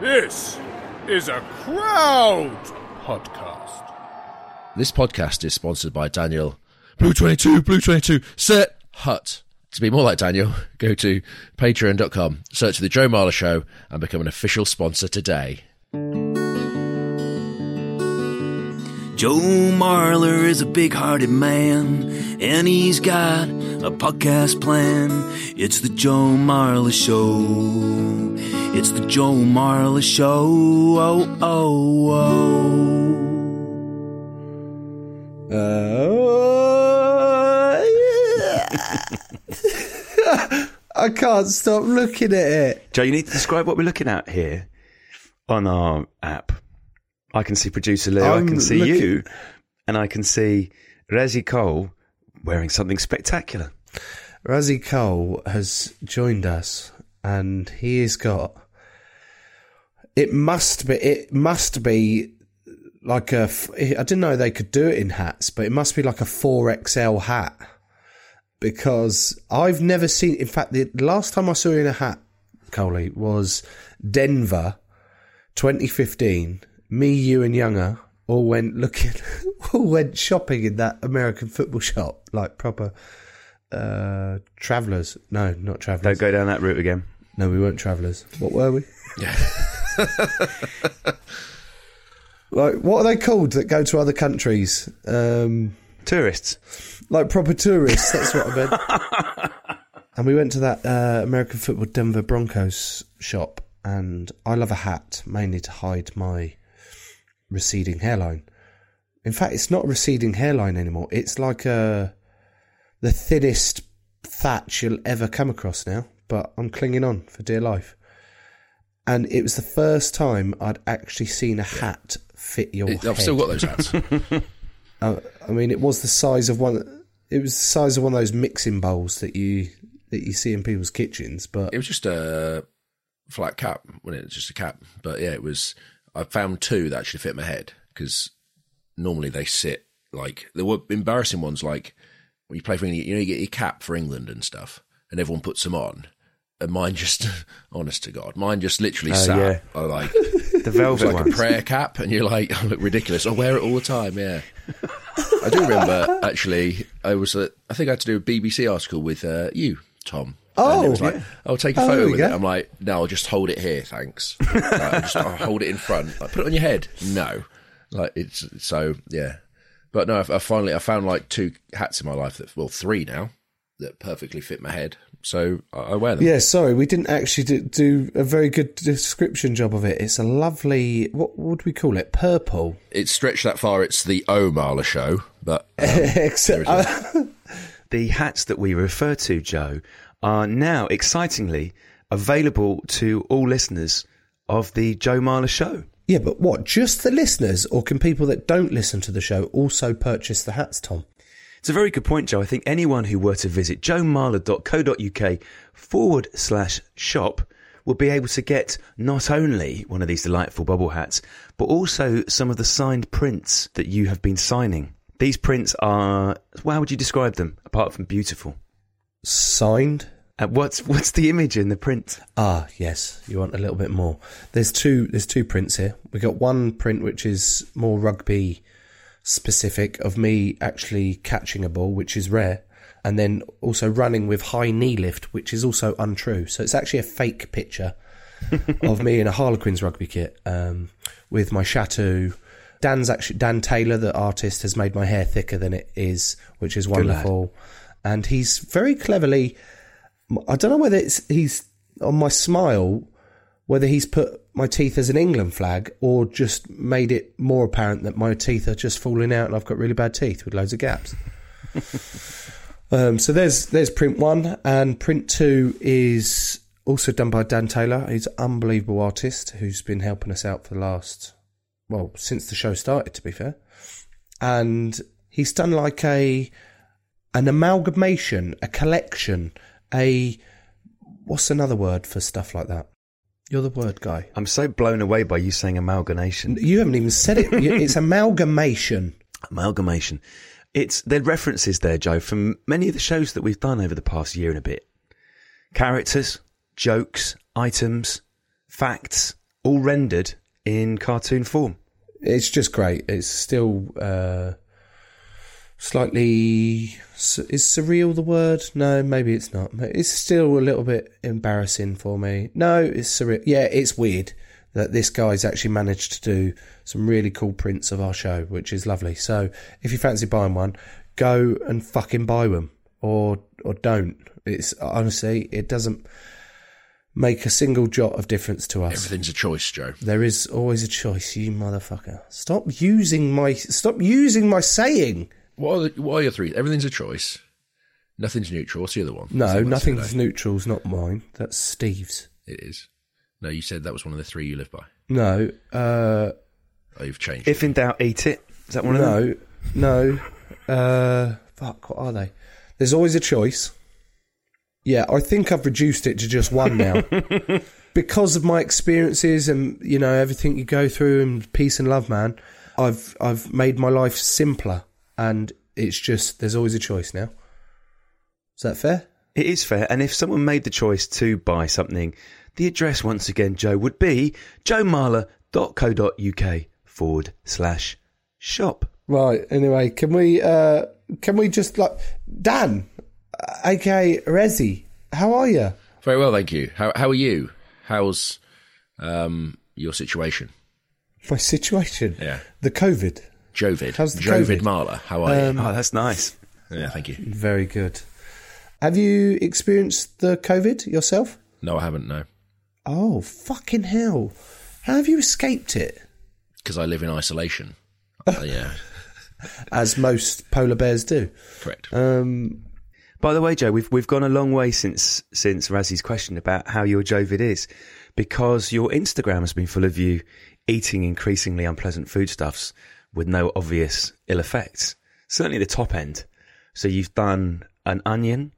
This is a crowd podcast. This podcast is sponsored by Daniel Blue 22, Blue 22, Set Hut. To be more like Daniel, go to patreon.com, search for The Joe Marler Show, and become an official sponsor today. Joe Marler is a big hearted man, and he's got a podcast plan. It's the Joe Marler Show. It's the Joe Marler Show. Oh, oh, Uh, I can't stop looking at it. Joe, you need to describe what we're looking at here on our app. I can see producer Lou, I I'm can see looking- you, and I can see Resi Cole wearing something spectacular. Razzie Cole has joined us, and he has got. It must be. It must be like a. I didn't know they could do it in hats, but it must be like a four XL hat because I've never seen. In fact, the last time I saw you in a hat, Coley, was Denver, 2015. Me, you, and Younger all went looking, all went shopping in that American football shop, like proper uh travelers. No, not travellers. Don't go down that route again. No, we weren't travelers. What were we? Yeah. like, what are they called that go to other countries? Um, Tourists. like proper tourists. That's what I meant. and we went to that uh, American football Denver Broncos shop, and I love a hat mainly to hide my receding hairline. In fact, it's not a receding hairline anymore. It's like a the thinnest thatch you'll ever come across now. But I'm clinging on for dear life. And it was the first time I'd actually seen a hat fit your It- head. I've still got those hats. Uh, I mean, it was the size of one. It was the size of one of those mixing bowls that you that you see in people's kitchens. But it was just a flat cap, wasn't it? Just a cap. But yeah, it was. I found two that actually fit my head because normally they sit like there were embarrassing ones like when you play for England, you know, you get your cap for England and stuff, and everyone puts them on. And mine just, honest to God, mine just literally Oh, sat yeah. uh, like The velvet like a prayer cap, and you're like, I look ridiculous. I wear it all the time. Yeah, I do remember actually. I was, uh, I think I had to do a BBC article with uh, you, Tom. Oh, and it was like, yeah. I'll take a Oh, photo we with go. it. I'm like, no, I'll just hold it here, thanks. like, I'll just I'll hold it in front. Like, put it on your head. No, like it's so yeah. But no, I, I finally I found like two hats in my life that well three now that perfectly fit my head. So I, I wear them. yeah, sorry, we didn't actually do, do a very good description job of it. It's a lovely. What would we call it? Purple. It's stretched that far. It's the O show, but um, Except, The hats that we refer to, Joe, are now excitingly available to all listeners of the Joe Marler Show. yeah, but what? Just the listeners, or can people that don't listen to the show also purchase the hats, Tom? It's a very good point, Joe. I think anyone who were to visit joemarler.co.uk forward slash shop will be able to get not only one of these delightful bubble hats, but also some of the signed prints that you have been signing. These prints are, how would you describe them apart from beautiful? Signed. Uh, what's what's the image in the print? Ah, yes. You want a little bit more. There's two. There's two prints here. We got one print which is more rugby specific of me actually catching a ball, which is rare, and then also running with high knee lift, which is also untrue. So it's actually a fake picture. of me in a Harlequins rugby kit um, with my chateau. Dan's actually Dan Taylor, the artist, has made my hair thicker than it is, which is wonderful. And he's very cleverly. I don't know whether it's he's on my smile, whether he's put my teeth as an England flag or just made it more apparent that my teeth are just falling out and I've got really bad teeth with loads of gaps. um, so there's there's print one and print two is also done by Dan Taylor. He's an unbelievable artist who's been helping us out for the last well since the show started. To be fair, and he's done like a an amalgamation, a collection, a what's another word for stuff like that? You're the word guy. I'm so blown away by you saying amalgamation. You haven't even said it. It's amalgamation. Amalgamation. It's there are references there, Joe, from many of the shows that we've done over the past year and a bit. Characters, jokes, items, facts, all rendered in cartoon form. It's just great. It's still uh, slightly. Is surreal the word? No, maybe it's not. It's still a little bit embarrassing for me. No, it's surreal. Yeah, it's weird that this guy's actually managed to do some really cool prints of our show, which is lovely. So if you fancy buying one, go and fucking buy them, or or don't. It's honestly, it doesn't make a single jot of difference to us. Everything's a choice, Joe. There is always a choice, you motherfucker. Stop using my stop using my saying. What are, the, what are your three? Everything's a choice. Nothing's neutral. What's the other one? No, What's the one nothing's today? neutral's not mine. That's Steve's. It is. No, you said that was one of the three you live by. No, uh, Oh, you've changed. If in doubt, eat it. Is that one of them? no, no. Uh, fuck, what are they? There's always a choice. Yeah, I think I've reduced it to just one now. because of my experiences and, you know, everything you go through and peace and love, man, I've I've made my life simpler and it's just there's always a choice now. Is that fair? It is fair. And if someone made the choice to buy something, the address once again, Joe, would be joemarler.co.uk forward slash shop. Right. Anyway, can we uh can we just like Dan, uh, aka Rezi, how are you? Very well, thank you. How how are you? How's um your situation? My situation. Yeah. The COVID. Jovid. How's the Jovid COVID? Marler. How are Um, Oh, that's nice. Yeah, thank you. Very good. Have you experienced the COVID yourself? No, I haven't. No, Oh, fucking hell. How have you escaped it? because I live in isolation. Uh, yeah, As most polar bears do. correct. Um, By the way, Joe, we've we've gone a long way since since Razzy's question about how your Jovid is, because your Instagram has been full of you eating increasingly unpleasant foodstuffs with no obvious ill effects. Certainly the top end. So you've done an onion,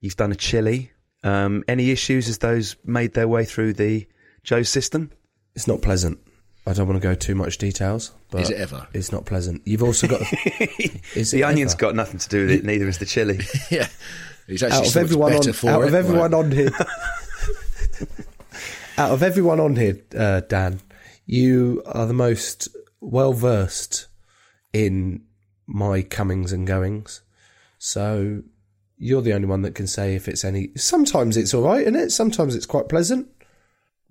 you've done a chili. Um, any issues as those made their way through the Joe system? it's not pleasant. I don't want to go too much details, but Is it ever? It's not pleasant. You've also got. is the it onion's ever? got nothing to do with it, neither is the chili. yeah, he's actually out of so much everyone better on for out it. of everyone Right. on here out of everyone on here uh, dan you are the most well versed in my comings and goings so you're the only one that can say if it's any sometimes it's all right isn't it sometimes it's quite pleasant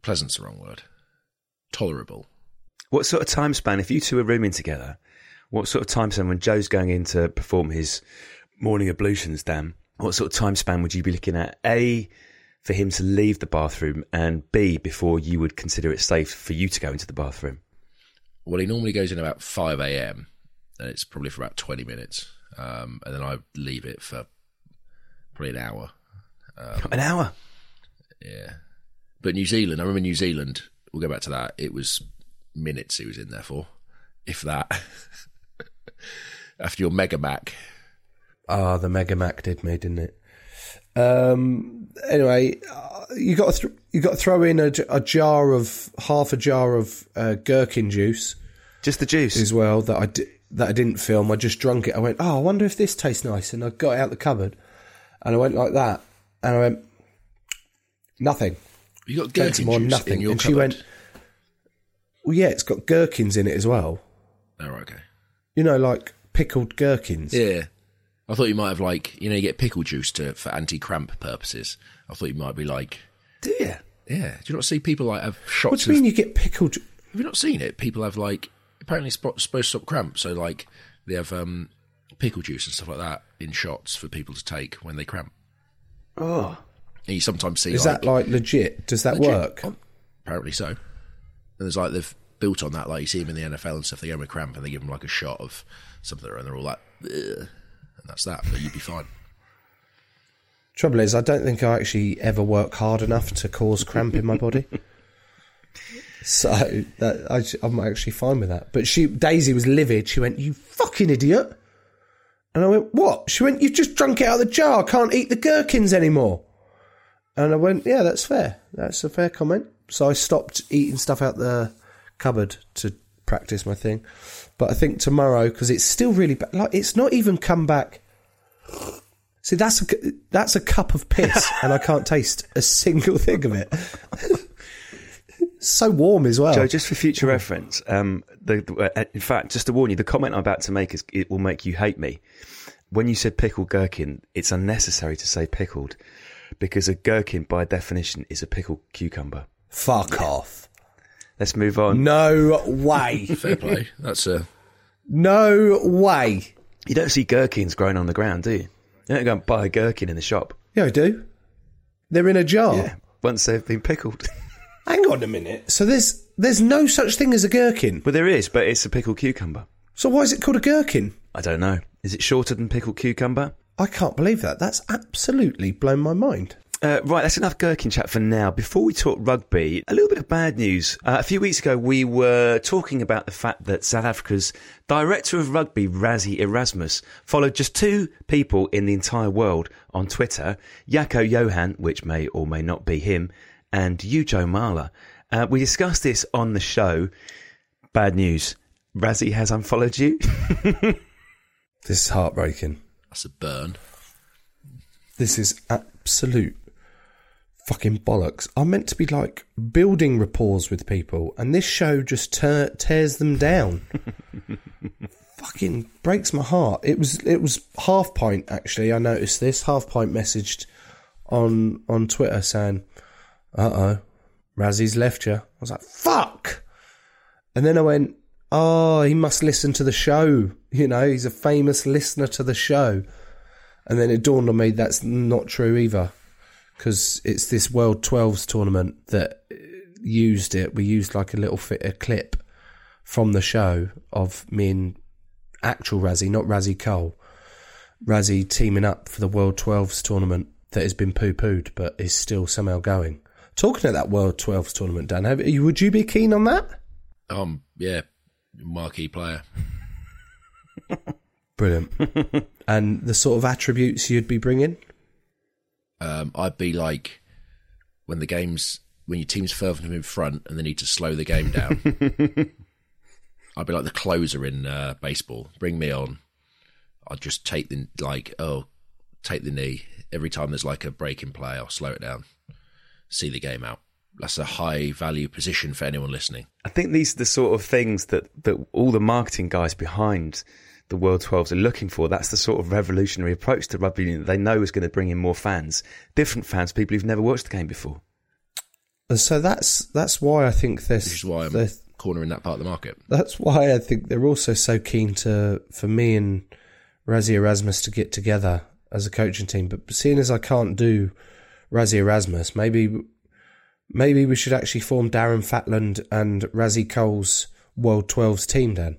Pleasant's the wrong word. Tolerable. What sort of time span, if you two are rooming together, what sort of time span when Joe's going in to perform his morning ablutions, Dan, what sort of time span would you be looking at? A, for him to leave the bathroom, and B, before you would consider it safe for you to go into the bathroom? Well, he normally goes in about five a.m. and it's probably for about twenty minutes, um, and then I leave it for probably an hour. An hour. Yeah. But New Zealand, I remember New Zealand, we'll go back to that. It was minutes he was in there for, if that. After your Mega Mac. ah the mega mac did me didn't it um anyway uh, you got to th- you got to throw in a, a, jar of half a jar of uh, gherkin juice Just the juice. as well that I di- that I didn't film. I just drunk it. I went, oh, I wonder if this tastes nice, and I got it out the cupboard, and I went like that, and I went, nothing. You got Gave gherkin more juice nothing, in your and she cupboard? went, well, yeah, it's got gherkins in it as well. Oh, right, okay. You know, like pickled gherkins. Yeah. I thought you might have like, you know, you get pickle juice to for anti-cramp purposes. I thought you might be like, Do you? Yeah. Do you not see people like have shots? What do you of- mean you get pickled? Have you not seen it? People have like apparently it's supposed to stop cramp, so like they have um, pickle juice and stuff like that in shots for people to take when they cramp. Oh, And you sometimes see Is like, that like legit? Does that legit- work? oh, apparently so. And there's like they've built on that, like you see them in the NFL and stuff. They go with cramp and they give them like a shot of something, and they're all like, Ugh. And that's that. But you'd be fine. Trouble is, I don't think I actually ever work hard enough to cause cramp in my body. So that I, I'm actually fine with that. But she, Daisy, was livid. She went, "You fucking idiot!" And I went, "What?" She went, "You've just drunk it out of the jar. Can't eat the gherkins anymore." And I went, "Yeah, that's fair. That's a fair comment." So I stopped eating stuff out the cupboard to practice my thing. But I think tomorrow, because it's still really bad. Like it's not even come back. See, that's a, that's a cup of piss, and I can't taste a single thing of it. so warm as well. Joe, just for future reference, um, the, the- uh, in fact, just to warn you, the comment I'm about to make is it will make you hate me. When you said pickled gherkin, it's unnecessary to say pickled because a gherkin, by definition, is a pickled cucumber. Fuck off. Let's move on. No way. Fair play. That's a No way. You don't see gherkins growing on the ground, do you? You don't go and buy a gherkin in the shop. Yeah, I do. They're in a jar. Yeah, once they've been pickled. Hang on a minute. So there's there's no such thing as a gherkin. well, there is, but it's a pickled cucumber. So why is it called a gherkin? I don't know. Is it shorter than pickled cucumber? I can't believe that. That's absolutely blown my mind. Uh, right, that's enough gherkin chat for now. Before we talk rugby, a little bit of bad news. Uh, a few weeks ago, we were talking about the fact that South Africa's director of rugby, Rassie Erasmus, followed just two people in the entire world on Twitter Yako Johan, which may or may not be him, and you Joe Marler. Uh, we discussed this on the show. Bad news. Rassie has unfollowed you. This is heartbreaking. that's a burn. This is absolute fucking bollocks. I'm meant to be like building rapport with people, and this show just tear tears them down. fucking breaks my heart. It was it was half pint actually. I noticed this half pint messaged on on Twitter saying, "Uh oh, Rassie's left you." I was like, "Fuck!" And then I went, "Oh, he must listen to the show. You know, he's a famous listener to the show." And then it dawned on me that's not true either, because it's this World 12s tournament that uh, used it. We used like a little fit a clip from the show of me and actual Rassie, not Razzie Cole, Rassie teaming up for the World 12s tournament that has been poo pooed but is still somehow going. Talking of that World 12s tournament, Dan, have, would you be keen on that? Um, yeah, marquee player. Brilliant. and the sort of attributes you'd be bringing? Um, I'd be like when the game's when your team's further from in front and they need to slow the game down. I'd be like the closer in uh, baseball. Bring me on. I'd just take the like oh, take the knee every time there's like a break in play. I'll slow it down, see the game out. That's a high value position for anyone listening. I think these are the sort of things that, that all the marketing guys behind the World 12s are looking for. That's the sort of revolutionary approach to rugby union that they know is going to bring in more fans, different fans, people who've never watched the game before. And so that's that's why I think this. Which is why I'm cornering that part of the market. that's why I think they're also so keen to for me and Rassie Erasmus to get together as a coaching team. But seeing as I can't do Rassie Erasmus, maybe maybe we should actually form Darren Fatland and Razzie Cole's World 12s team. Dan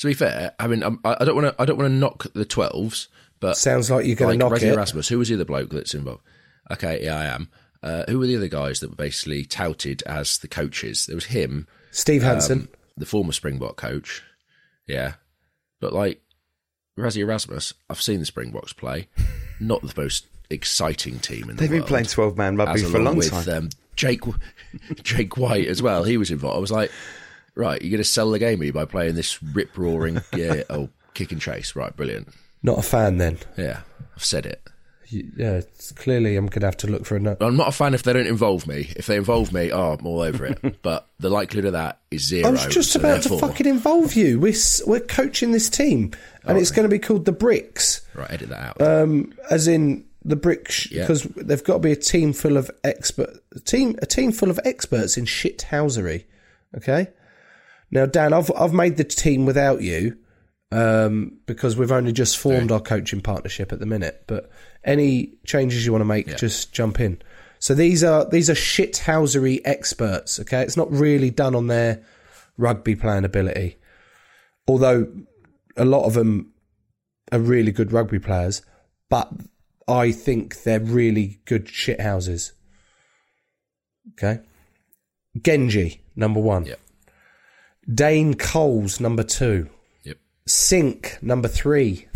To be fair, I mean, I'm- I don't want to. I don't want to knock the twelves, but sounds like you're going like to knock Rassie it. Erasmus. Who was the other bloke that's involved? Okay, yeah, I am. Uh, who were the other guys that were basically touted as the coaches? There was him, Steve Hansen. um, the former Springbok coach. Yeah, but like Rassie Erasmus, I've seen the Springboks play. Not the most exciting team in the world. They've been playing 12 man rugby as for a long with, time. Um, Jake Jake White as well. He was involved. I was like, right, you're going to sell the game are you, by playing this rip roaring, yeah, oh, kick and chase. Right, brilliant. Not a fan then. Yeah, I've said it. You- Yeah, it's clearly I'm going to have to look for another. I'm not a fan if they don't involve me. If they involve me, oh, I'm all over it. but the likelihood of that is zero. I was just so about to fucking involve you. We're we're coaching this team, and it's going to be called the Bricks. Right, edit that out. Um, as in the brick Yeah. because they've got to be a team full of expert a team a team full of experts in shithousery. Okay. Now, Dan, I've I've made the team without you um, because we've only just formed our coaching partnership at the minute. But any changes you want to make, just jump in. So these are these are shithousery experts. Okay, it's not really done on their rugby playing ability, although a lot of them are really good rugby players. But I think they're really good shithouses. Okay, Genge number one. Yep. Dane Coles number two. Yep. Sink number three.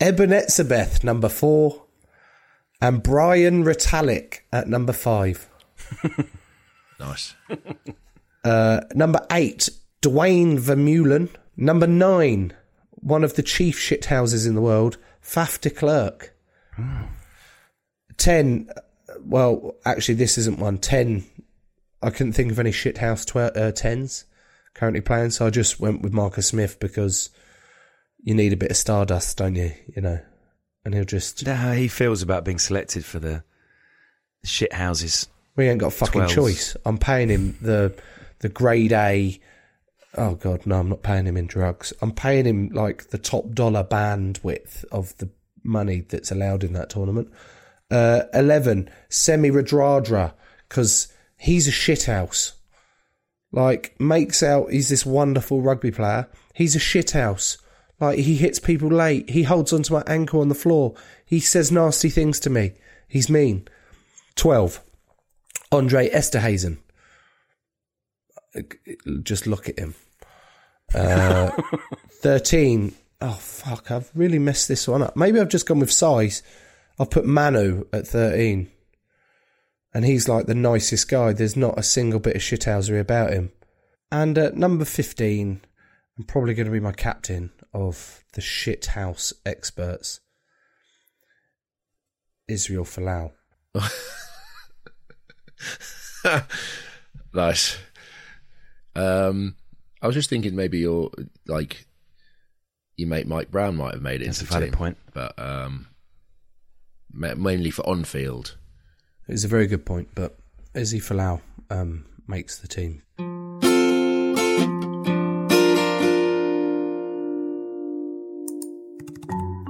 Eben Etzebeth number four. And Brian Retallick at number five. Nice. Uh, number eight, Duane Vermeulen. Number nine, one of the chief shithouses in the world, Faf de Klerk. Ten, well, actually, this isn't one. Ten, I couldn't think of any shithouse tw- uh, tens currently playing, so I just went with Marcus Smith because you need a bit of stardust, don't you? You know, and he'll just. Is that how he feels about being selected for the shit houses? We ain't got a fucking 12s. choice. I'm paying him the the grade A. Oh god, no, I'm not paying him in drugs. I'm paying him like the top dollar bandwidth of the money that's allowed in that tournament. Uh, Eleven, Semi Radradra, because he's a shithouse. Like makes out he's this wonderful rugby player. He's a shithouse. Like he hits people late. He holds onto my ankle on the floor. He says nasty things to me. He's mean. Twelve. Andre Esterhuizen. Just look at him. Uh, 13. Oh, fuck. I've really messed this one up. Maybe I've just gone with size. I've put Manu at 13. And he's like the nicest guy. There's not a single bit of shithousery about him. And at number 15, I'm probably going to be my captain of the shithouse experts. Israel Folau. nice. Um, I was just thinking maybe you're like your mate Mike Brown might have made it That's into a valid team, point. but um, mainly for on field. It's a very good point, but Izzy Folau um, makes the team.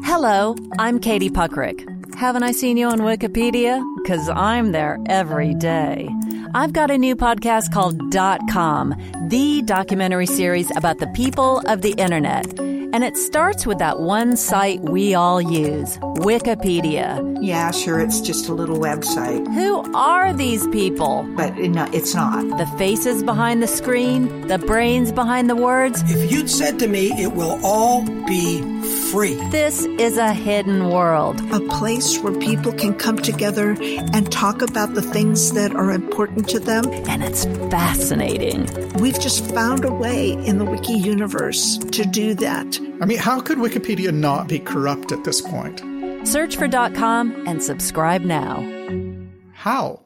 Hello, I'm Katie Puckrick. Haven't I seen you on Wikipedia? Because I'm there every day. I've got a new podcast called Dot Com, the documentary series about the people of the internet. And it starts with that one site we all use, Wikipedia. Yeah, sure, it's just a little website, Who are these people? but no, it's not. The faces behind the screen, the brains behind the words. If you'd said to me, it will all be free. This is a hidden world. A place where people can come together and talk about the things that are important to them. And it's fascinating. We've just found a way in the wiki universe to do that. I mean, how could Wikipedia not be corrupt at this point? Search for .com and subscribe now. How?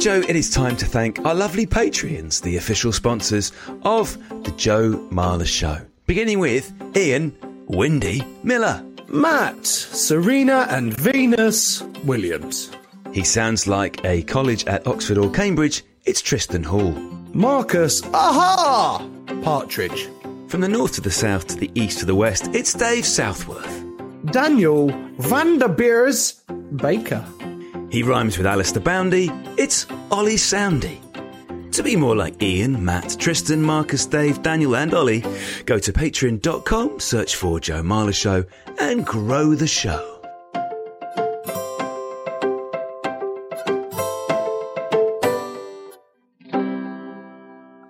Joe, it is time to thank our lovely Patreons, the official sponsors of The Joe Marler Show. Beginning with Ian Windy Miller. Matt, Serena, and Venus Williams. He sounds like a college at Oxford or Cambridge. It's Tristan Hall. Marcus, aha! Partridge. From the north to the south to the east to the west, it's Dave Southworth. Daniel Vanderbeers Baker. He rhymes with Alistair Boundy. It's Ollie Soundy. To be more like Ian, Matt, Tristan, Marcus, Dave, Daniel, and Ollie, go to patreon.com, search for Joe Marler Show, and grow the show.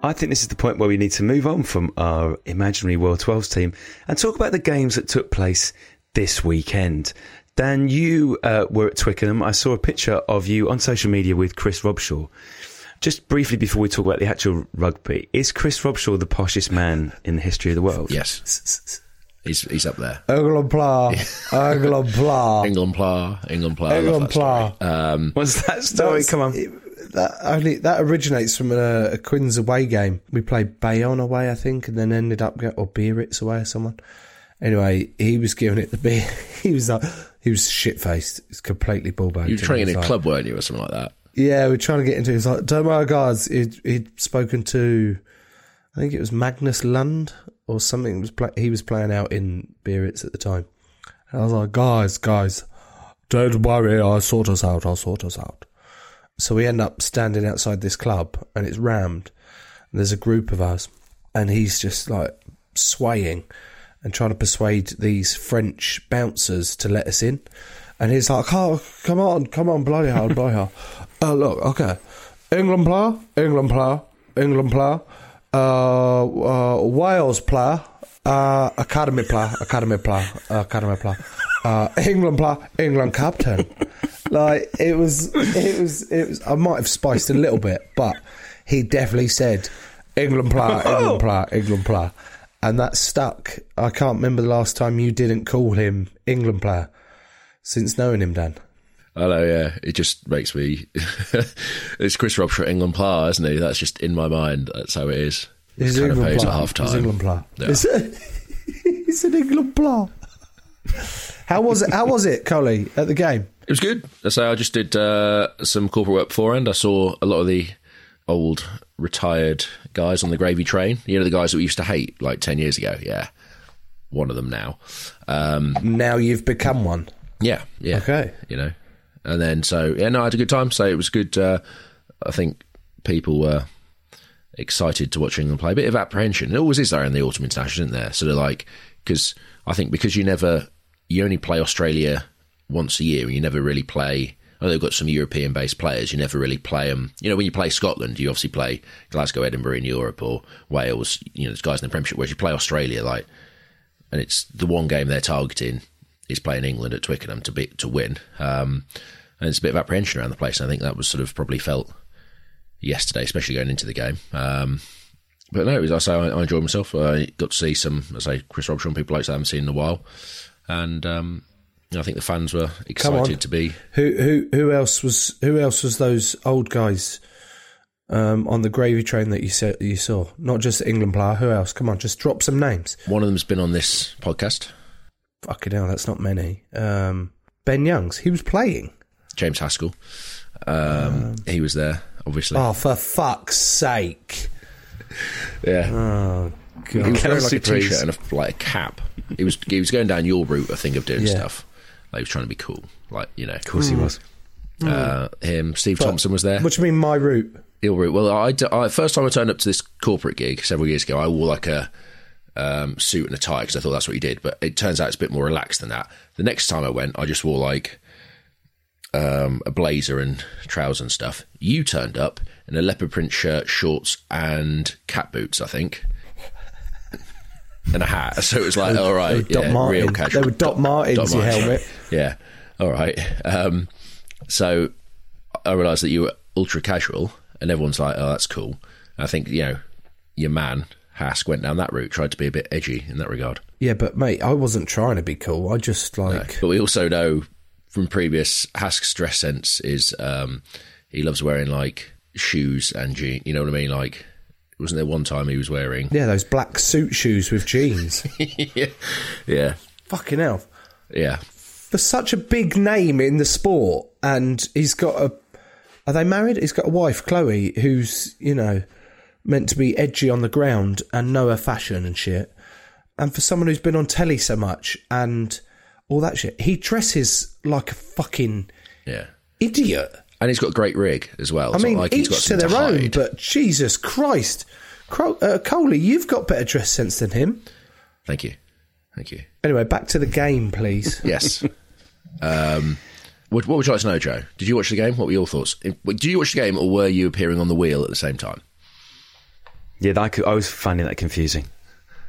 I think this is the point where we need to move on from our imaginary World 12s team and talk about the games that took place this weekend. Dan, you uh, were at Twickenham. I saw a picture of you on social media with Chris Robshaw. Just briefly before we talk about the actual rugby, is Chris Robshaw the poshest man in the history of the world? Yes. He's he's up there. England pla, England pla, England pla, England pla. England pla. Um, What's that story? Come on. it- that only that originates from a, a Quins away game. We played Bayonne away, I think, and then ended up get or Biarritz away or someone. Anyway, he was giving it the beer. He was like, he was shit faced. He was completely ball you were training in a club, weren't you, or something like that? Yeah, we are trying to get into. He was like, don't worry, guys. He'd, he'd spoken to, I think it was Magnus Lund or something. He was play, he was playing out in Biarritz at the time. And I was like, guys, guys, don't worry. I'll sort us out. I'll sort us out. So we end up standing outside this club, and it's rammed. And there's a group of us, and he's just like swaying and trying to persuade these French bouncers to let us in. And he's like, "Oh, come on, come on, bloody hell, bloody hell." Oh, look, okay, England player, England player, England player, uh, uh, Wales player, uh, academy player, academy player, academy player, uh, England player, England captain. Like it was, it was, it was. I might have spiced a little bit, but he definitely said England player, England player, England player, and that stuck. I can't remember the last time you didn't call him England player since knowing him, Dan. I know, yeah. It just makes me. it's Chris Robshaw, England player, isn't he? That's just in my mind. That's how it is. He's Canapes England at player. half He's time. England player. Yeah. He's, he's an England player. How was it? How was it, Coley, at the game? It was good. So I just did uh, some corporate work beforehand. I saw a lot of the old retired guys on the gravy train. You know, the guys that we used to hate like 10 years ago. Yeah. One of them now. Um, Now you've become one. yeah. Yeah. Okay. You know, and then so, yeah, no, I had a good time. So it was good. Uh, I think people were excited to watch England play. A bit of apprehension. It always is there in the autumn international, isn't there? Sort of like, because I think because you never, you only play Australia once a year and you never really play. Oh, they've got some European based players. You never really play them. You know, when you play Scotland, you obviously play Glasgow, Edinburgh in Europe or Wales. You know, there's guys in the Premiership. Whereas you play Australia, like, and it's the one game they're targeting is playing England at Twickenham to be to win. Um, and it's a bit of apprehension around the place. And I think that was sort of probably felt yesterday, especially going into the game. Um, but no, was, I say I, I enjoyed myself. I got to see some, as I say, Chris Robshaw and people like that I haven't seen in a while, and um, I think the fans were excited to be. Who who who else was who else was those old guys um, on the gravy train that you said you saw? Not just England player. Who else? Come on, just drop some names. One of them's been on this podcast, Fucking hell, that's not many. Um, ben Youngs, he was playing. James Haskell. Um, he was there, obviously. Oh, for fuck's sake! yeah. Oh He was god. wearing like a t-shirt and a, like a cap. He was he was going down your route, I think, of doing Yeah. stuff. Like he was trying to be cool, like you know. Of course he was. Uh, him, Steve Thompson was there. What do you mean, my route? Your route. Well, I, d- I- first time I turned up to this corporate gig several years ago, I wore like a um, suit and a tie because I thought that's what you did. But it turns out it's a bit more relaxed than that. The next time I went, I just wore like um, a blazer and trousers and stuff. You turned up in a leopard print shirt, shorts, and cat boots, I think. And a hat, so it was like, all right, yeah, Martin. real casual. They were Doc Martens, your helmet. Yeah, all right. Um, so I realised that you were ultra casual, and everyone's like, "Oh, that's cool." I think you know your man Hask went down that route, tried to be a bit edgy in that regard. Yeah, but mate, I wasn't trying to be cool. I just like But we also know from previous Hask's dress sense is um, he loves wearing like shoes and jeans. You know what I mean? Like, wasn't there one time he was wearing? yeah, those black suit shoes with jeans. yeah, yeah, Fucking hell. yeah. For such a big name in the sport, and he's got a. Are they married? He's got a wife, Chloe, who's you know meant to be edgy on the ground and know her fashion and shit. And for someone who's been on telly so much and all that shit, he dresses like a fucking Yeah. idiot. And he's got a great rig as well. I It's not mean, like he's each got to something their own, but Jesus Christ. Cro- uh, Coley, you've got better dress sense than him. Thank you, thank you. Anyway, back to the game, please. Yes. um, what, what would you like to know, Joe? Did you watch the game? What were your thoughts? Did you watch the game, or were you appearing on the wheel at the same time? Yeah, I, could, I was finding that confusing.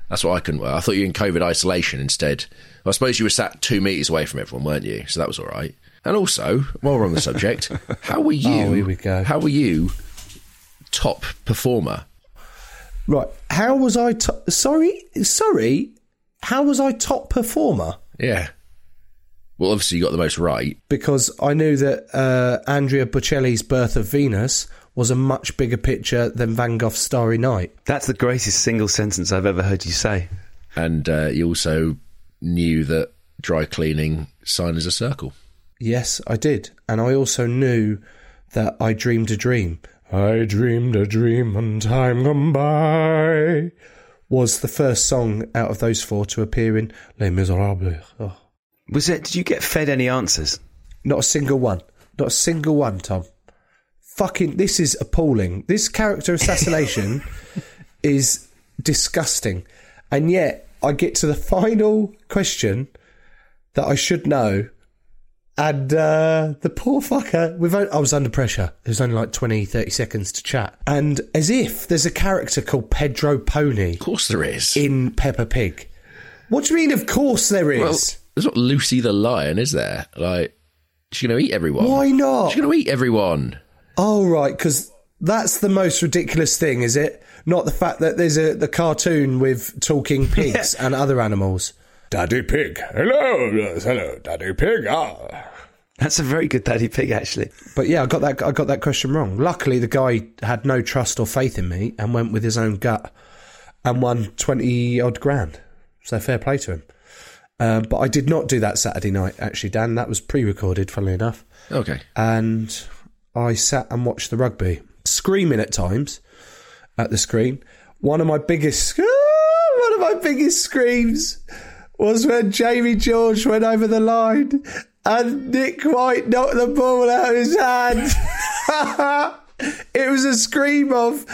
That's what I couldn't work. I thought you were in COVID isolation instead. Well, I suppose you were sat two metres away from everyone, weren't you? So that was all right. And also, while we're on the subject, how were you? Oh, here we go. How were you top performer? Right. How was I? To- sorry, sorry. How was I top performer? Yeah. Well, obviously you got the most right. Because I knew that uh, Andrea Bocelli's Birth of Venus was a much bigger picture than Van Gogh's Starry Night. That's the greatest single sentence I've ever heard you say. And uh, you also knew that dry cleaning sign is a circle. Yes, I did. And I also knew that I dreamed a dream. I dreamed a dream and time gone by was the first song out of those four to appear in Les Miserables. Oh. Was it? Did you get fed any answers? Not a single one. Not a single one, Tom. Fucking, this is appalling. This character assassination is disgusting. And yet, I get to the final question that I should know. And uh, the poor fucker, we've I was under pressure. There's only like 20, 30 seconds to chat. And as if there's a character called Pedro Pony. Of course there is. In Peppa Pig. What do you mean, of course there is? Well, there's not Lucy the lion, is there? Like, she's going to eat everyone. Why not? She's going to eat everyone. Oh, right, because that's the most ridiculous thing, is it? Not the fact that there's a the cartoon with talking pigs and other animals. Daddy Pig. Hello, yes, hello, Daddy Pig. Ah. That's a very good Daddy Pig, actually. But yeah, I got that. I got that question wrong. Luckily, the guy had no trust or faith in me and went with his own gut and won twenty odd grand. So fair play to him. Uh, but I did not do that Saturday night, actually, Dan. That was pre-recorded, funnily enough. Okay. And I sat and watched the rugby, screaming at times at the screen. One of my biggest, one of my biggest screams was when Jamie George went over the line and Nick White knocked the ball out of his hand. it was a scream of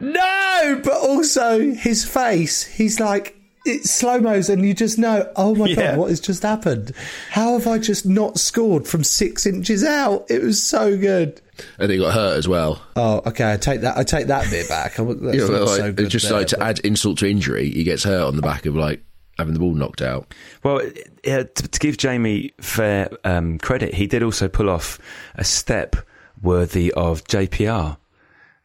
no, but also his face. He's like it's slow mos, and you just know, oh my Yeah. god, what has just happened? How have I just not scored from six inches out? It was so good. And he got hurt as well. Oh, okay. I take that. I take that bit back. I, that's You know, like, so good just there, like to add insult to injury, he gets hurt on the back of like having the ball knocked out. Well, yeah, to, to give Jamie fair um, credit, he did also pull off a step worthy of JPR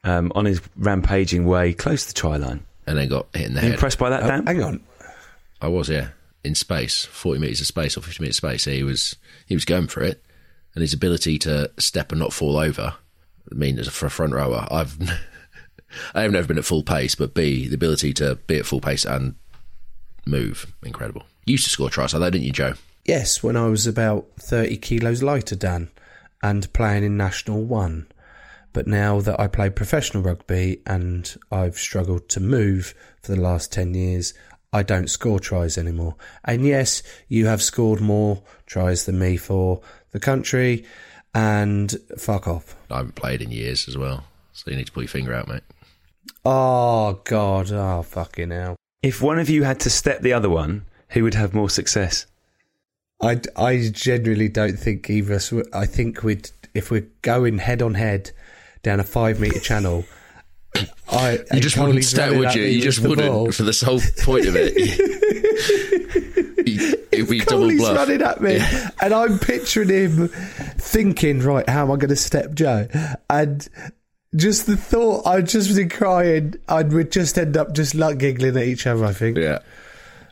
um, on his rampaging way close to the try line. And then got hit in the head. impressed by that, Oh, Dan? hang on. I was, yeah, in space, forty meters of space or fifty meters of space. He was he was going for it, and his ability to step and not fall over. I mean, as a, for a front rower, I've I have never been at full pace, but B the ability to be at full pace and move, incredible. You used to score tries, like that, didn't you, Joe? Yes, when I was about 30 kilos lighter, Dan, and playing in National One. But now that I play professional rugby and I've struggled to move for the last 10 years, I don't score tries anymore. And yes, you have scored more tries than me for the country, and fuck off. I haven't played in years as well, so you need to pull your finger out, mate. Oh, God. Oh, fucking hell. If one of you had to step the other one, who would have more success? I, I genuinely don't think either of us. I think we'd if we're going head on head down a five meter channel. I You just wouldn't step, would you? You just wouldn't, for the whole point of it. It'd be double Cooley's bluff. running at me, Yeah. and I'm picturing him thinking, right, how am I going to step Joe? And just the thought, I'd just be crying. I'd we'd just end up just like giggling at each other. I think. Yeah.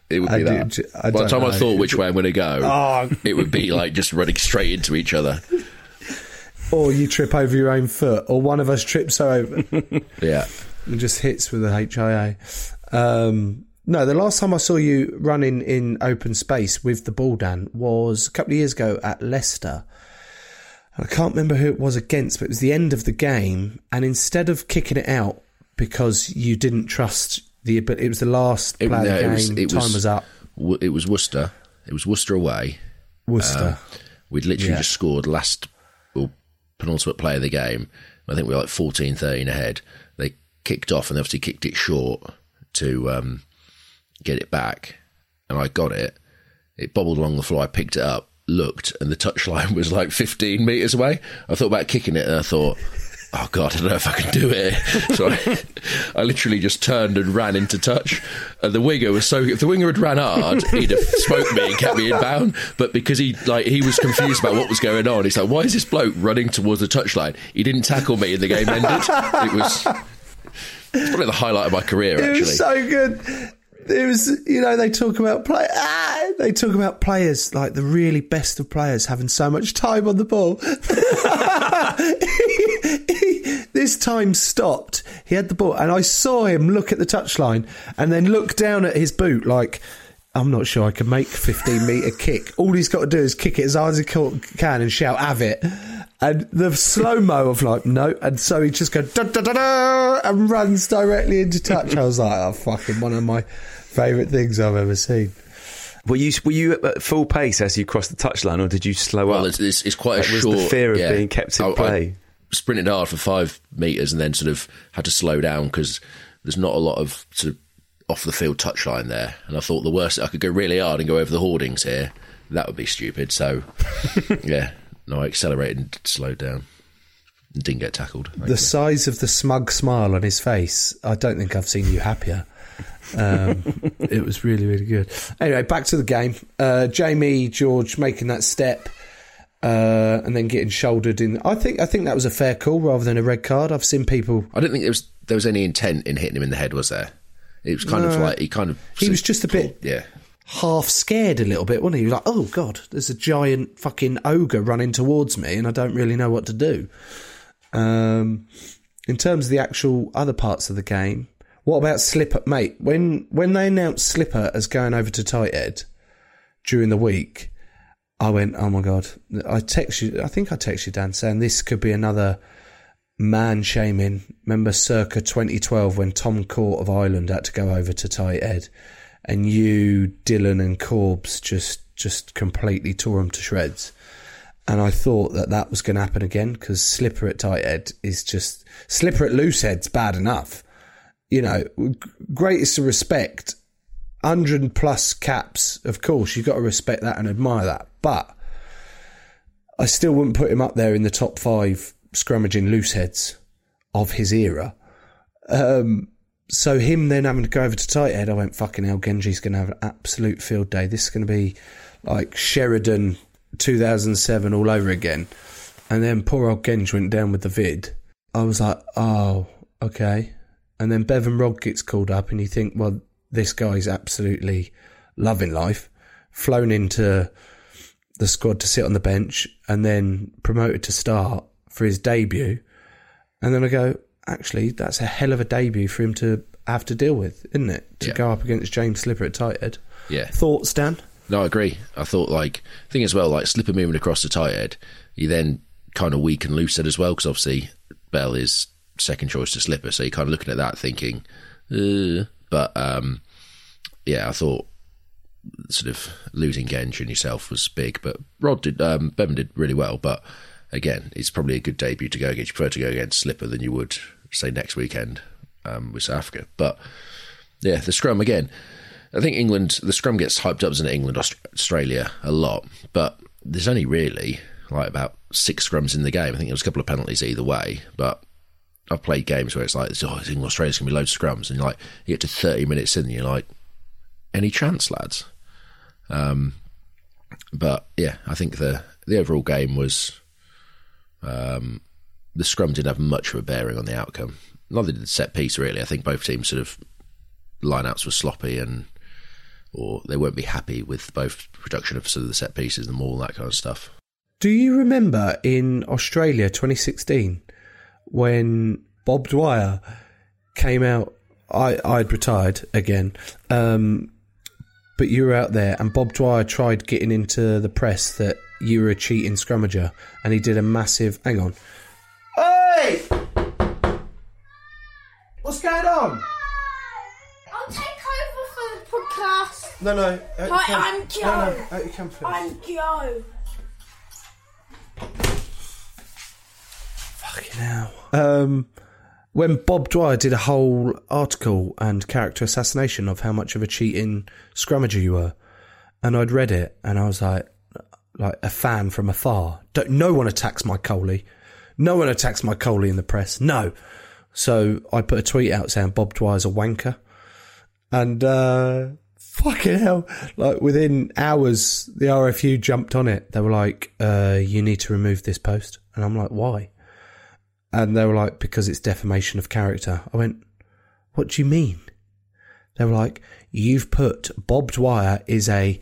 It would be I that. do- I By the time I thought which way I'm going to go, Oh. it would be like just running straight into each other. Or you trip over your own foot, or one of us trips over. Yeah. and just hits with a HIA. Um, no, the last time I saw you running in open space with the ball, Dan, was a couple of years ago at Leicester. I can't remember who it was against, but it was the end of the game. And instead of kicking it out because you didn't trust the, but it was the last It, play no, the it was, it time was, was, up. Wo- It was Worcester. It was Worcester away. Worcester. Um, we'd literally Yeah. just scored last or penultimate play of the game. I think we were like 14 13 ahead. They kicked off and they obviously kicked it short to um, get it back. And I got it. It bobbled along the floor. I picked it up, looked, and the touchline was like 15 metres away. I thought about kicking it and I thought, oh god, I don't know if I can do it. So I, I literally just turned and ran into touch. And the winger was so if the winger had ran hard, he'd have smoked me and kept me in bound. But because he like he was confused about what was going on, he's like, why is this bloke running towards the touchline? He didn't tackle me, and the game ended. It was. It's probably the highlight of my career. It Actually, was so good. It was, you know, they talk about play. Ah, they talk about players like the really best of players having so much time on the ball. this time stopped. He had the ball, and I saw him look at the touchline and then look down at his boot like. I'm not sure I can make 15 metre kick. All he's got to do is kick it as hard as he can and shout, have it. And the slow mo of like, no. And so he just goes, da, da, da, da, and runs directly into touch. I was like, oh, fucking one of my favourite things I've ever seen. Were you were you at full pace as you crossed the touchline, or did you slow well, up? it's, it's, it's quite a That was short. the fear of yeah. being kept in I- I play. sprinted hard for five meters and then sort of had to slow down because there's not a lot of sort of off the field touchline there. And I thought the worst I could go really hard and go over the hoardings here. That would be stupid. So yeah, no, I accelerated and slowed down. And didn't get tackled. The size of the smug smile on his face, I don't think I've seen you happier. Um, it was really, really good. Anyway, back to the game. Uh, Jamie George making that step uh, and then getting shouldered in. I think I think that was a fair call rather than a red card. I've seen people. I don't think there was there was any intent in hitting him in the head, was there? It was kind of like he kind of He was just a bit yeah. half scared a little bit, wasn't he? He was like, "Oh God, there's a giant fucking ogre running towards me, and I don't really know what to do." Um, in terms of the actual other parts of the game, what about Slipper, mate? When when they announced Slipper as going over to tight head during the week, I went, "Oh my God!" I text you. I think I text you, Dan, saying this could be another man shaming. Remember circa 2012 when Tom Court of Ireland had to go over to tight head, and you, Dylan, and Corbs just just completely tore him to shreds. And I thought that that was going to happen again because Slipper at tight head is just Slipper at loose head's bad enough. You know, greatest of respect, hundred plus caps. Of course, you've got to respect that and admire that, but. I still wouldn't put him up there in the top five scrummaging loose heads of his era. Um, so him then having to go over to tight head, I went fucking hell. Genge's going to have an absolute field day. This is going to be like Sheridan 2007 all over again. And then poor old Genge went down with the vid. I was like, oh, okay. And then Bevan Rodd gets called up, and you think, well, this guy's absolutely loving life. Flown into the squad to sit on the bench and then promoted to start for his debut. And then I go, actually, that's a hell of a debut for him to have to deal with, isn't it? To Yeah. go up against James Slipper at tight head. Yeah. Thoughts, Dan? No, I agree. I thought like thing as well, like Slipper moving across the tight head, you then kind of weak and loose as well because obviously Bell is second choice to Slipper, so you're kind of looking at that thinking, uh, but um, yeah, I thought sort of losing Genge and yourself was big, but Rodd did, um, Bevan did really well, but again, it's probably a good debut to go against. You prefer to go against Slipper than you would say next weekend um, with South Africa, but yeah, the scrum again. I think England, the scrum gets hyped up, doesn't it? England, Australia, a lot, but there's only really like about six scrums in the game. I think there was a couple of penalties either way, but I've played games where it's like, oh, Australia's to be loads of scrums, and you're like, you get to 30 minutes in, and you're like, any chance, lads? Um, but yeah, I think the the overall game was um, the scrum didn't have much of a bearing on the outcome. Neither did the set piece really. I think both teams sort of lineouts were sloppy and or they won't be happy with both production of sort of the set pieces, and all that kind of stuff. Do you remember in Australia 2016 when Bob Dwyer came out? I, I'd retired again, um, but you were out there, and Bob Dwyer tried getting into the press that you were a cheating scrummager, and he did a massive. Hang on. Hey! What's going on? I'll take over for the podcast. No, no. Out Hi, I'm Joe. No, no, out you come, please. I'm Joe. Fucking hell. Um, when Bob Dwyer did a whole article and character assassination of how much of a cheating scrummager you were, and I'd read it, and I was like, like a fan from afar. Don't, no one attacks my Coley. No one attacks my Coley in the press. No. So I put a tweet out saying Bob Dwyer's a wanker. And, uh, fucking hell. Like within hours, the RFU jumped on it. They were like, uh, you need to remove this post. And I'm like, why? And they were like, because it's defamation of character. I went, what do you mean? They were like, you've put Bob Dwyer is a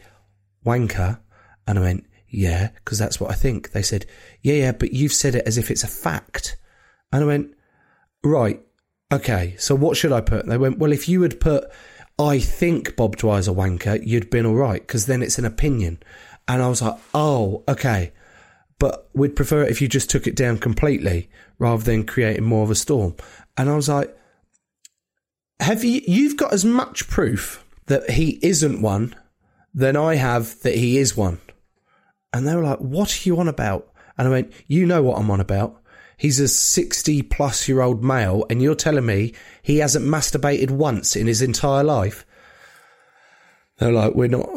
wanker. And I went, yeah, because that's what I think. They said, yeah, yeah, but you've said it as if it's a fact. And I went, right, okay, so what should I put? And they went, well, if you had put, I think Bob Dwyer's a wanker, you'd been all right, because then it's an opinion. And I was like, oh, okay. But we'd prefer it if you just took it down completely rather than creating more of a storm. And I was like, have you, you've got as much proof that he isn't one than I have that he is one. And they were like, what are you on about? And I went, you know what I'm on about. He's a 60 plus year old male and you're telling me he hasn't masturbated once in his entire life. They're like, we're not,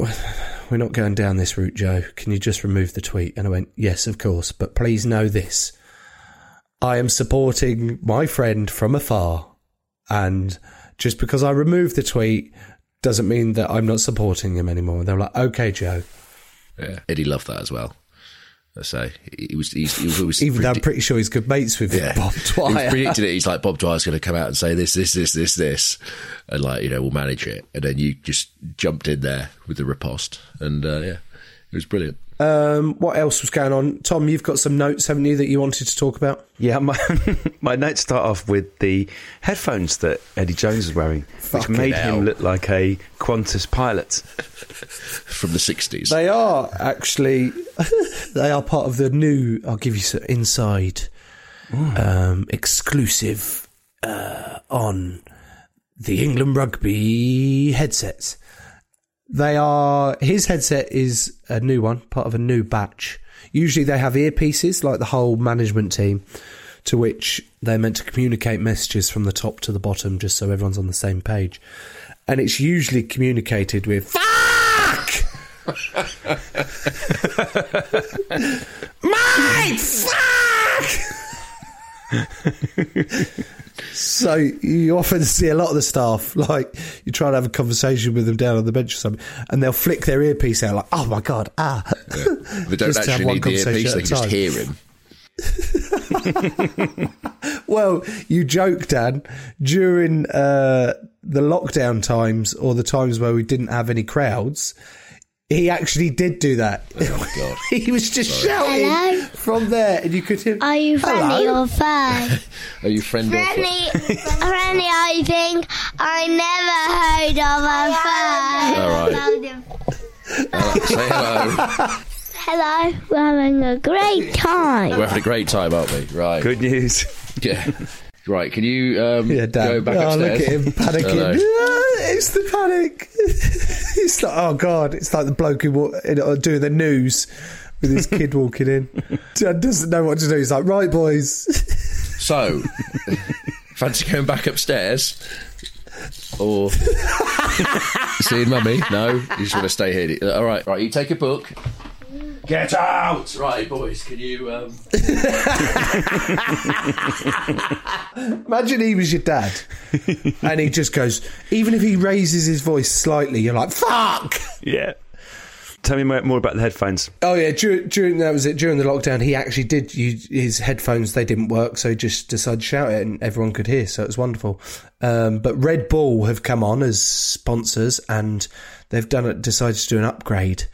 we're not going down this route, Joe. Can you just remove the tweet? And I went, yes, of course, but please know this. I am supporting my friend from afar. And just because I removed the tweet doesn't mean that I'm not supporting him anymore. They're like, okay, Joe. Yeah, Eddie loved that as well. I say he was. He's, he was always Even though I'm pretty sure he's good mates with yeah. Bob He Dwyer. predicted it. He's like Bob Dwyer's going to come out and say this, this, this, this, this, and like you know we'll manage it. And then you just jumped in there with the riposte, and uh, yeah, it was brilliant. Um, what else was going on? Tom, you've got some notes, haven't you, that you wanted to talk about? Yeah, my, my notes start off with the headphones that Eddie Jones was wearing, which made hell. him look like a Qantas pilot. From the 60s. They are actually, they are part of the new, I'll give you some inside, um, exclusive, uh, on the England rugby headsets. They are, his headset is a new one, part of a new batch. Usually they have earpieces, like the whole management team, to which they're meant to communicate messages from the top to the bottom, just so everyone's on the same page. And it's usually communicated with "fuck," "mate, fuck." so you often see a lot of the staff like you try to have a conversation with them down on the bench or something, and they'll flick their earpiece out like, "Oh my god, ah!" They don't actually one need the earpiece; they can just hear him. Well, you joke, Dan. During uh, the lockdown times or the times where we didn't have any crowds, he actually did do that. Oh my god! he was just shouting Hello? from there, and you could hear. Are you friendly Hello? or fun? Are you friend or fo- friendly, friendly, I think I never heard of a fun. All right, say hello. Hello, we're having a great time. We're having a great time, aren't we? Right. Good news. Yeah. Right. Can you um, Yeah, Dan. go back oh, upstairs? look at him panicking. Hello. Ah, it's the panic. It's like, oh god, it's like the bloke who in- uh, doing the news with his kid walking in. Doesn't know what to do. He's like, right, boys. So, fancy going back upstairs? Or seeing mummy? No, you just want to stay here. All right, right. You take a book. Get out! Right, boys. Can you? Um... Imagine he was your dad, and he just goes. Even if he raises his voice slightly, you're like, fuck. Yeah. Tell me more more about the headphones. Oh yeah, during, during that was it. During the lockdown, he actually did use his headphones. They didn't work, so he just decided to shout it, and everyone could hear. So it was wonderful. Um, but Red Bull have come on as sponsors, and they've done it. Decided to do an upgrade,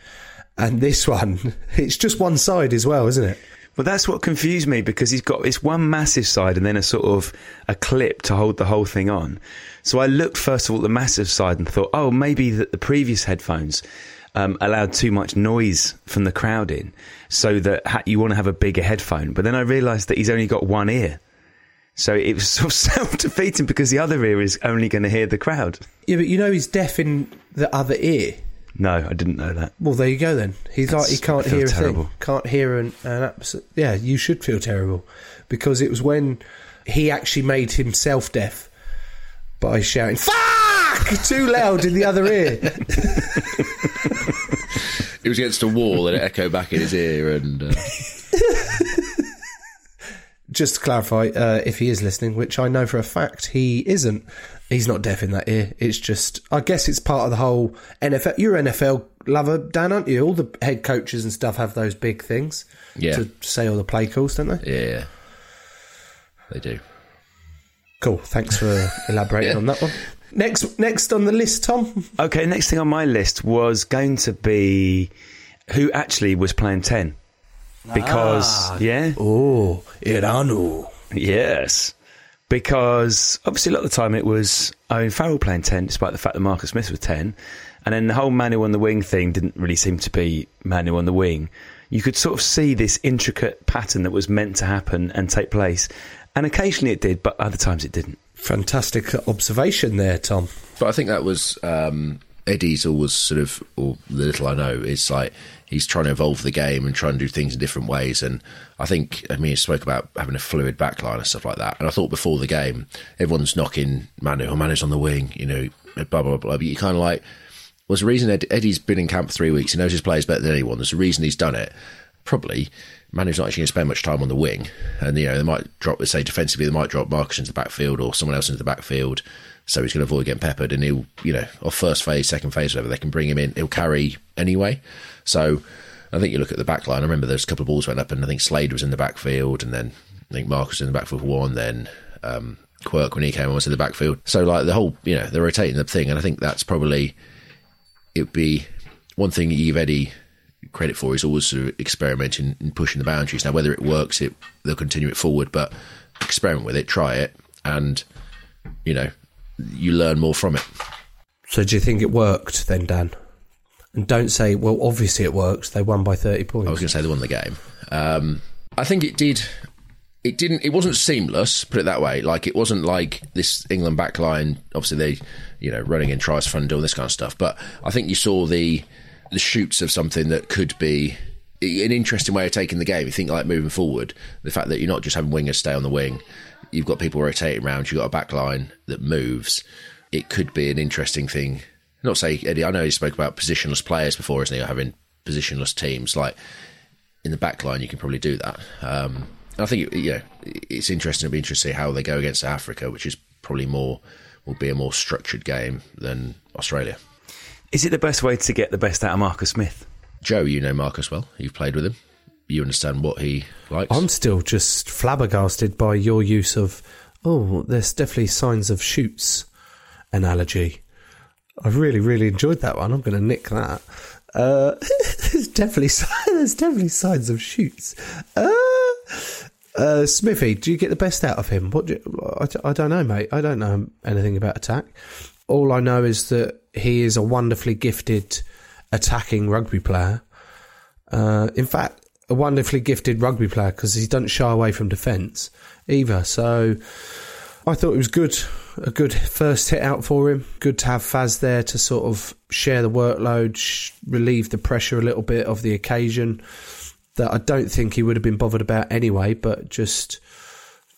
and this one, it's just one side as well, isn't it? Well, that's what confused me because he's got it's one massive side and then a sort of a clip to hold the whole thing on. So I looked first of all at the massive side and thought, oh, maybe that the previous headphones um, allowed too much noise from the crowd in, so that ha- you want to have a bigger headphone. But then I realised that he's only got one ear. So it was sort of self defeating because the other ear is only going to hear the crowd. Yeah, but you know he's deaf in the other ear. No, I didn't know that. Well, there you go then. He's like he can't I feel hear a terrible. thing. Can't hear an, an absolute. Yeah, you should feel terrible because it was when he actually made himself deaf by shouting "fuck" too loud in the other ear. It was against a wall and it echoed back in his ear. And uh, just to clarify, uh, if he is listening, which I know for a fact he isn't, he's not deaf in that ear. It's just, I guess it's part of the whole NFL. You're an NFL lover, Dan, aren't you? All the head coaches and stuff have those big things Yeah. to say all the play calls, don't they? Yeah, they do. Cool. Thanks for elaborating on that one. Next, next on the list, Tom. Okay, next thing on my list was going to be who actually was playing 10. Because, Ah. yeah. Oh, Iranu. Yes. Because obviously, a lot of the time it was I mean Farrell playing 10, despite the fact that Marcus Smith was 10. And then the whole Manu on the wing thing didn't really seem to be Manu on the wing. You could sort of see this intricate pattern that was meant to happen and take place. And occasionally it did, but other times it didn't. Fantastic observation there, Tom. But I think that was um, Eddie's always sort of, or the little I know, is like he's trying to evolve the game and trying to do things in different ways. And I think, uh, I mean, he spoke about having a fluid backline and stuff like that. And I thought before the game, everyone's knocking Manu, or Manu's on the wing, you know, blah, blah, blah. But you kind of like, well, there's a reason Ed, Eddie's been in camp three weeks. He knows his players better than anyone. There's a reason he's done it. Probably Manu's not actually going to spend much time on the wing. And, you know, they might drop, say, defensively, they might drop Marcus into the backfield or someone else into the backfield. So he's going to avoid getting peppered. And he'll, you know, off first phase, second phase, whatever, they can bring him in. He'll carry anyway. So I think you look at the back line. I remember there's a couple of balls went up, and I think Slade was in the backfield. And then I think Marcus was in the backfield for one. Then um, Quirk, when he came on, was in the backfield. So, like, the whole, you know, they're rotating the thing. And I think that's probably it would be one thing you give Eddie credit for is always sort of experimenting and pushing the boundaries. Now, whether it works, it they'll continue it forward, but experiment with it, try it, and you know, you learn more from it. So do you think it worked then, Dan? And don't say, well, obviously it worked. They won by 30 points. I was going to say they won the game. Um, I think it did. It didn't. It wasn't seamless. Put it that way. Like it wasn't like this England backline. Obviously, they, you know, running in tries fun, doing this kind of stuff. But I think you saw the the shoots of something that could be an interesting way of taking the game. You think like moving forward, the fact that you're not just having wingers stay on the wing, you've got people rotating around. You've got a back line that moves. It could be an interesting thing. Not say Eddie. I know you spoke about positionless players before, isn't he? Or having positionless teams. Like in the back line, you can probably do that. Um, I think you know it's interesting. It'll be interesting to see how they go against Africa, which is probably more will be a more structured game than Australia. Is it the best way to get the best out of Marcus Smith? Joe, you know Marcus well. You've played with him. You understand what he likes. I'm still just flabbergasted by your use of, oh, there's definitely signs of shoots analogy. I really, really enjoyed that one. I'm going to nick that. Uh, there's definitely there's definitely signs of shoots. Uh, uh, Smithy, do you get the best out of him? What do you, I, I don't know, mate. I don't know anything about attack. All I know is that he is a wonderfully gifted attacking rugby player. Uh, in fact, a wonderfully gifted rugby player because he doesn't shy away from defence either. So I thought it was good, a good first hit out for him. Good to have Faz there to sort of share the workload, sh- relieve the pressure a little bit of the occasion that I don't think he would have been bothered about anyway, but just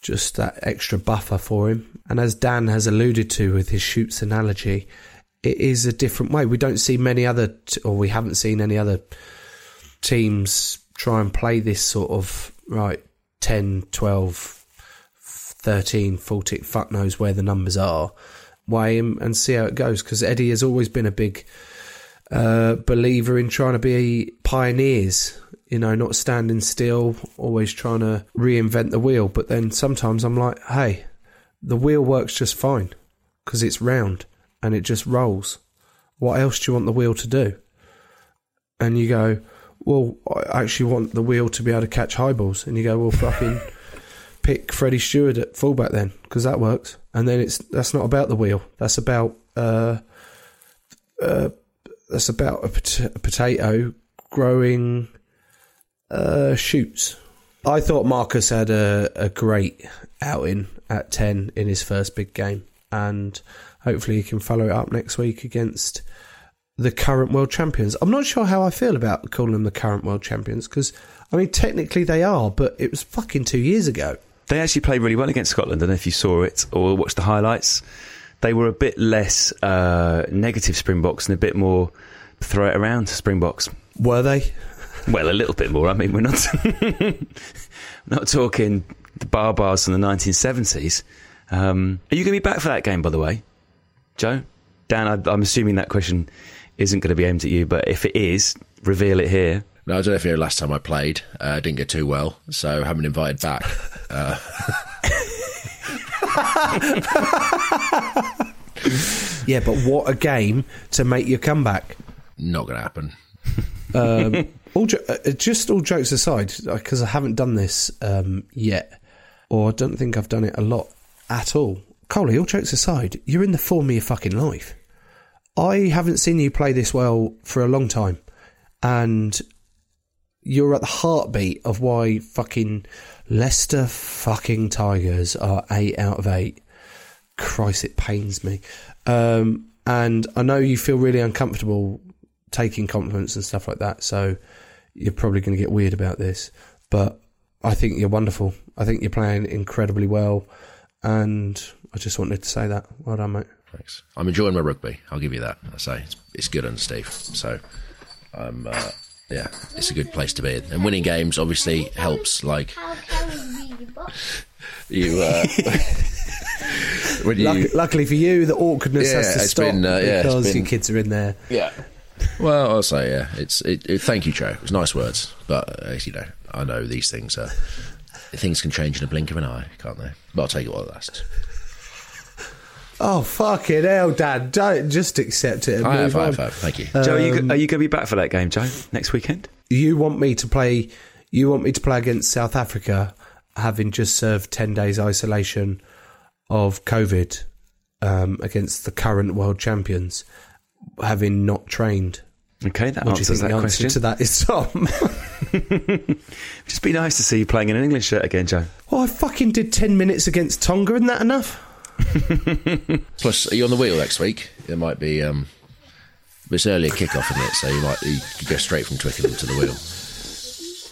just that extra buffer for him. And as Dan has alluded to with his shoots analogy, it is a different way. We don't see many other, t- or we haven't seen any other teams try and play this sort of, right, 10, 12, 13, 14, fuck knows where the numbers are, way and, and see how it goes. Because Eddie has always been a big uh, believer in trying to be pioneers, you know, not standing still, always trying to reinvent the wheel. But then sometimes I'm like, hey, the wheel works just fine because it's round and it just rolls. What else do you want the wheel to do? And you go, well, I actually want the wheel to be able to catch high balls. And you go, well, fucking pick Freddie Stewart at fullback then, because that works. And then it's that's not about the wheel. That's about uh, uh, that's about a, pot- a potato growing uh, shoots. I thought Marcus had a, a great outing at 10 in his first big game, and hopefully he can follow it up next week against the current world champions. I'm not sure how I feel about calling them the current world champions because, I mean, technically they are, but it was fucking two years ago. They actually played really well against Scotland. I don't know if you saw it or watched the highlights. They were a bit less uh, negative Springboks and a bit more throw it around Springboks. Were they? Well, a little bit more. I mean, we're not not talking the bar bars from the 1970s. Um, are you going to be back for that game, by the way, Joe? Dan, I, I'm assuming that question isn't going to be aimed at you, but if it is, reveal it here. No, I don't know if you know last time I played, uh, didn't go too well, so I haven't invited back. Uh, Yeah, but what a game to make your comeback. not going to happen. Um, all jo- uh, just all jokes aside, because I haven't done this um, yet, or I don't think I've done it a lot at all. Coley, all jokes aside, you're in the form of your fucking life. I haven't seen you play this well for a long time, and you're at the heartbeat of why fucking Leicester fucking Tigers are eight out of eight. Christ, it pains me. Um, and I know you feel really uncomfortable taking compliments and stuff like that, so you're probably going to get weird about this. But I think you're wonderful. I think you're playing incredibly well, and I just wanted to say that. Well done, mate. Thanks. I'm enjoying my rugby. I'll give you that. I say it's, it's good under Steve. So, I'm uh, yeah, it's a good place to be. in. And winning games obviously helps. Like you, uh, when you, Luck- luckily for you, the awkwardness Yeah, has to it's stop been, uh, yeah, it's because been- your kids are in there. yeah. Well, I'll say yeah. It's it, it, thank you, Joe. It's nice words, but uh, you know, I know these things are things can change in a blink of an eye, can't they? But I'll take it while it lasts. Oh fucking hell, Dad! Don't just accept it. And High move five, on. five. Thank you. Joe, are you, Um, are you going to be back for that game, Joe, next weekend? You want me to play? You want me to play against South Africa, having just served ten days isolation of COVID um, against the current world champions, having not trained. Okay, that What do you answers think that the question. answer to that is, Tom? Just be nice to see you playing in an English shirt again, Joe. well, I fucking did ten minutes against Tonga. Isn't that enough? Plus, are you on the wheel next week? It might be. Um, it's earlier kickoff, isn't it? So you might you could go straight from Twickenham to the wheel.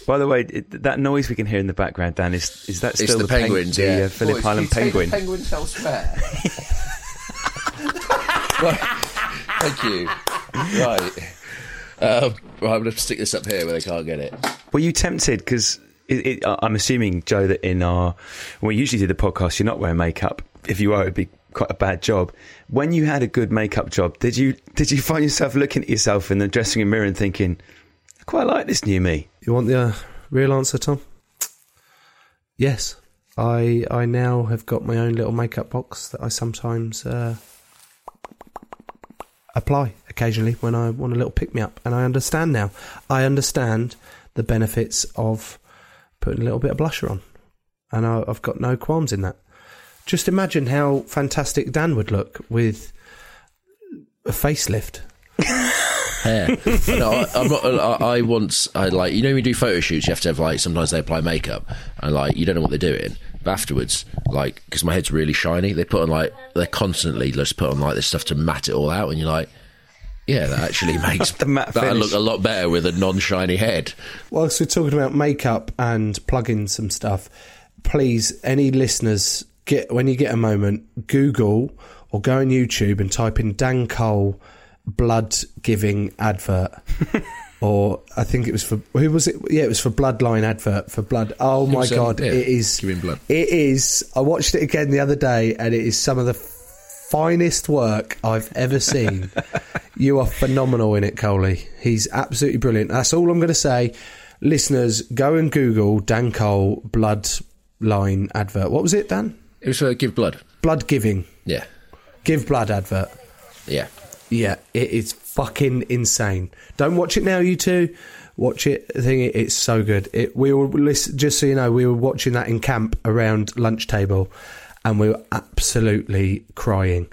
By the way, it, that noise we can hear in the background, Dan, is is that It's still the peng- penguins, the, yeah. uh, Phillip Island penguin? penguins elsewhere. Thank you. Right. Um, right, I'm going to stick this up here where they can't get it. Were you tempted? Because I'm assuming, Joe, that in our when we usually do the podcast, you're not wearing makeup. If you are, it'd be quite a bad job. When you had a good makeup job, did you did you find yourself looking at yourself in the dressing room mirror and thinking, "I quite like this new me"? You want the uh, real answer, Tom? Yes. I I now have got my own little makeup box that I sometimes uh, apply occasionally when I want a little pick me up, and I understand now. I understand the benefits of putting a little bit of blusher on, and I, I've got no qualms in that. Just imagine how fantastic Dan would look with a facelift. hair. no, I, I'm not, I, I once, I like, you know, when you do photo shoots, you have to have like, sometimes they apply makeup and like, you don't know what they're doing. But afterwards, like, because my head's really shiny, they put on like, they're constantly just put on like this stuff to matte it all out, and you're like, yeah, that actually makes The matte that finish. look a lot better with a non-shiny head. Whilst we're talking about makeup and plugging some stuff, please, any listeners, get when you get a moment, Google or go on YouTube and type in Dan Cole blood giving advert. or I think it was for who was it? Yeah, it was for Bloodline advert for blood. Oh my was, um, god, yeah, it is giving blood. It is. I watched it again the other day, and it is some of the finest work I've ever seen. you are phenomenal in it, Coley. He's absolutely brilliant. That's all I'm going to say. Listeners, go and Google Dan Cole bloodline advert. What was it, Dan? It was for give blood. Blood giving. Yeah, Give blood advert. yeah. Yeah, it is fucking insane. Don't watch it now, you two. Watch it. I think it, it's so good. It, we were listen, just so you know, we were watching that in camp around lunch table, and we were absolutely crying.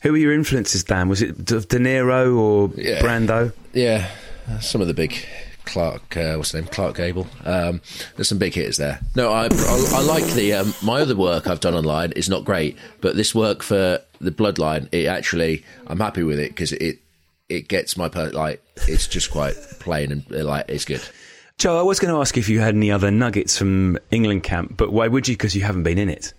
Who were your influences, Dan? Was it De De Niro or Yeah. Brando? Yeah, some of the big Clark, uh, what's the name? Clark Gable. Um, there's some big hitters there. No, I, I, I like the um, my other work I've done online is not great, but this work for the Bloodline, it actually I'm happy with it because it it gets my per- like it's just quite plain and uh, like it's good. Joe, I was going to ask if you had any other nuggets from England camp, but why would you? Because you haven't been in it.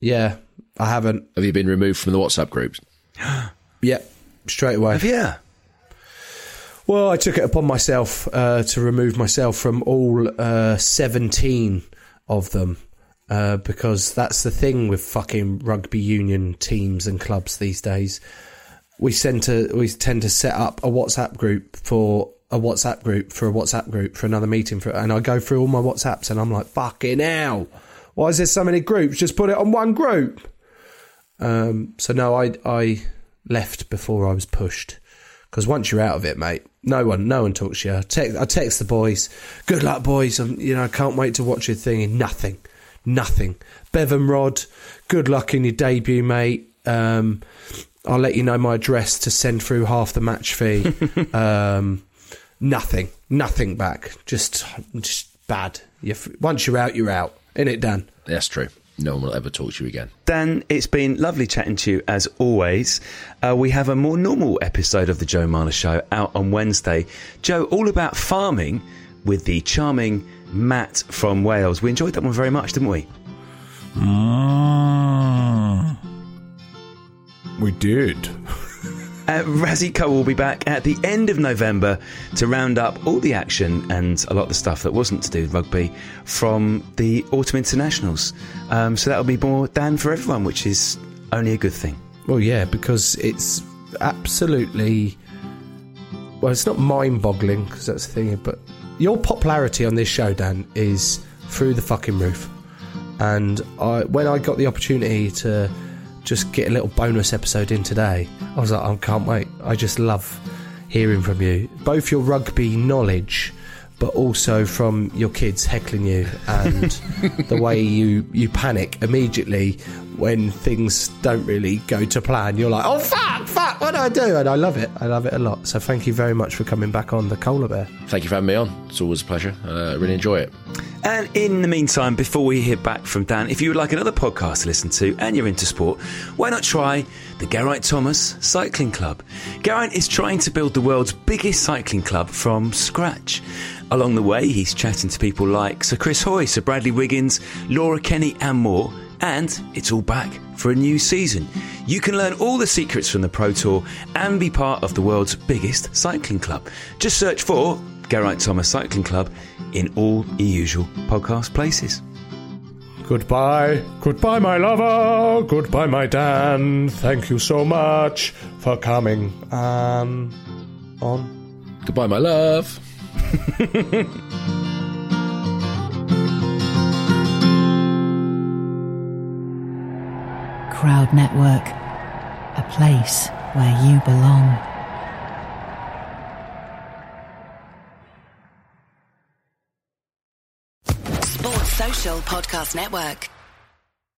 Yeah, I haven't. Have you been removed from the WhatsApp groups? Yep, straight away. Have you? Well, I took it upon myself uh, to remove myself from all uh, 17 of them. uh, because that's the thing with fucking rugby union teams and clubs these days. We tend to we tend to set up a WhatsApp group for a WhatsApp group for a WhatsApp group for another meeting for, and I go through all my WhatsApps and I'm like, fucking hell, why is there so many groups? Just put it on one group. Um, so no, I I left before I was pushed because once you're out of it, mate, no one no one talks to you. I text, I text the boys, good luck, boys. I'm, you know, I can't wait to watch your thing. And nothing, nothing. Bevan Rodd, good luck in your debut, mate. Um, I'll let you know my address to send through half the match fee. um, nothing, nothing back. Just, just bad. You're, once you're out, you're out. In it, Dan. That's true. No one will ever talk to you again. Dan, it's been lovely chatting to you as always. Uh, we have a more normal episode of the Joe Marler Show out on Wednesday. Joe, all about farming with the charming Matt from Wales. We enjoyed that one very much, didn't we? Mm. We did. Uh, Razzie will be back at the end of November to round up all the action and a lot of the stuff that wasn't to do with rugby from the Autumn Internationals. Um, so that'll be more Dan for everyone, which is only a good thing. Well, yeah, because it's absolutely. Well, it's not mind boggling, because that's the thing, but your popularity on this show, Dan, is through the fucking roof. And I, when I got the opportunity to just get a little bonus episode in today, I was like, I can't wait. I just love hearing from you. Both your rugby knowledge, but also from your kids heckling you and the way you, you panic immediately when things don't really go to plan. You're like, oh, fuck, fuck, what I do? And I love it. I love it a lot. So thank you very much for coming back on the Cola Bear. Thank you for having me on. It's always a pleasure. Uh, I really enjoy it. And in the meantime, before we hear back from Dan, if you would like another podcast to listen to and you're into sport, why not try the Geraint Thomas Cycling Club? Geraint is trying to build the world's biggest cycling club from scratch. Along the way, he's chatting to people like Sir Chris Hoy, Sir Bradley Wiggins, Laura Kenny, and more. And it's all back for a new season. You can learn all the secrets from the Pro Tour and be part of the world's biggest cycling club. Just search for Geraint Thomas Cycling Club in all your usual podcast places. Goodbye. Goodbye, my lover. Goodbye, my Dan. Thank you so much for coming. Um, on. Goodbye, my love. Crowd Network, a place where you belong. Sports Social Podcast Network.